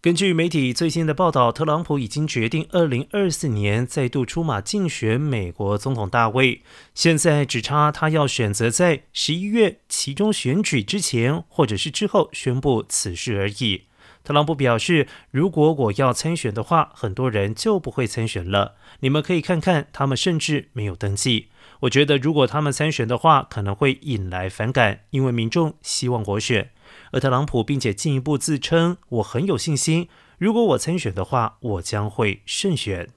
根据媒体最新的报道，特朗普已经决定二零二四年再度出马竞选美国总统大位。现在只差他要选择在十一月其中选举之前，或者是之后宣布此事而已。特朗普表示，如果我要参选的话，很多人就不会参选了。你们可以看看，他们甚至没有登记。我觉得，如果他们参选的话，可能会引来反感，因为民众希望国选。而特朗普并且进一步自称：“我很有信心，如果我参选的话，我将会胜选。”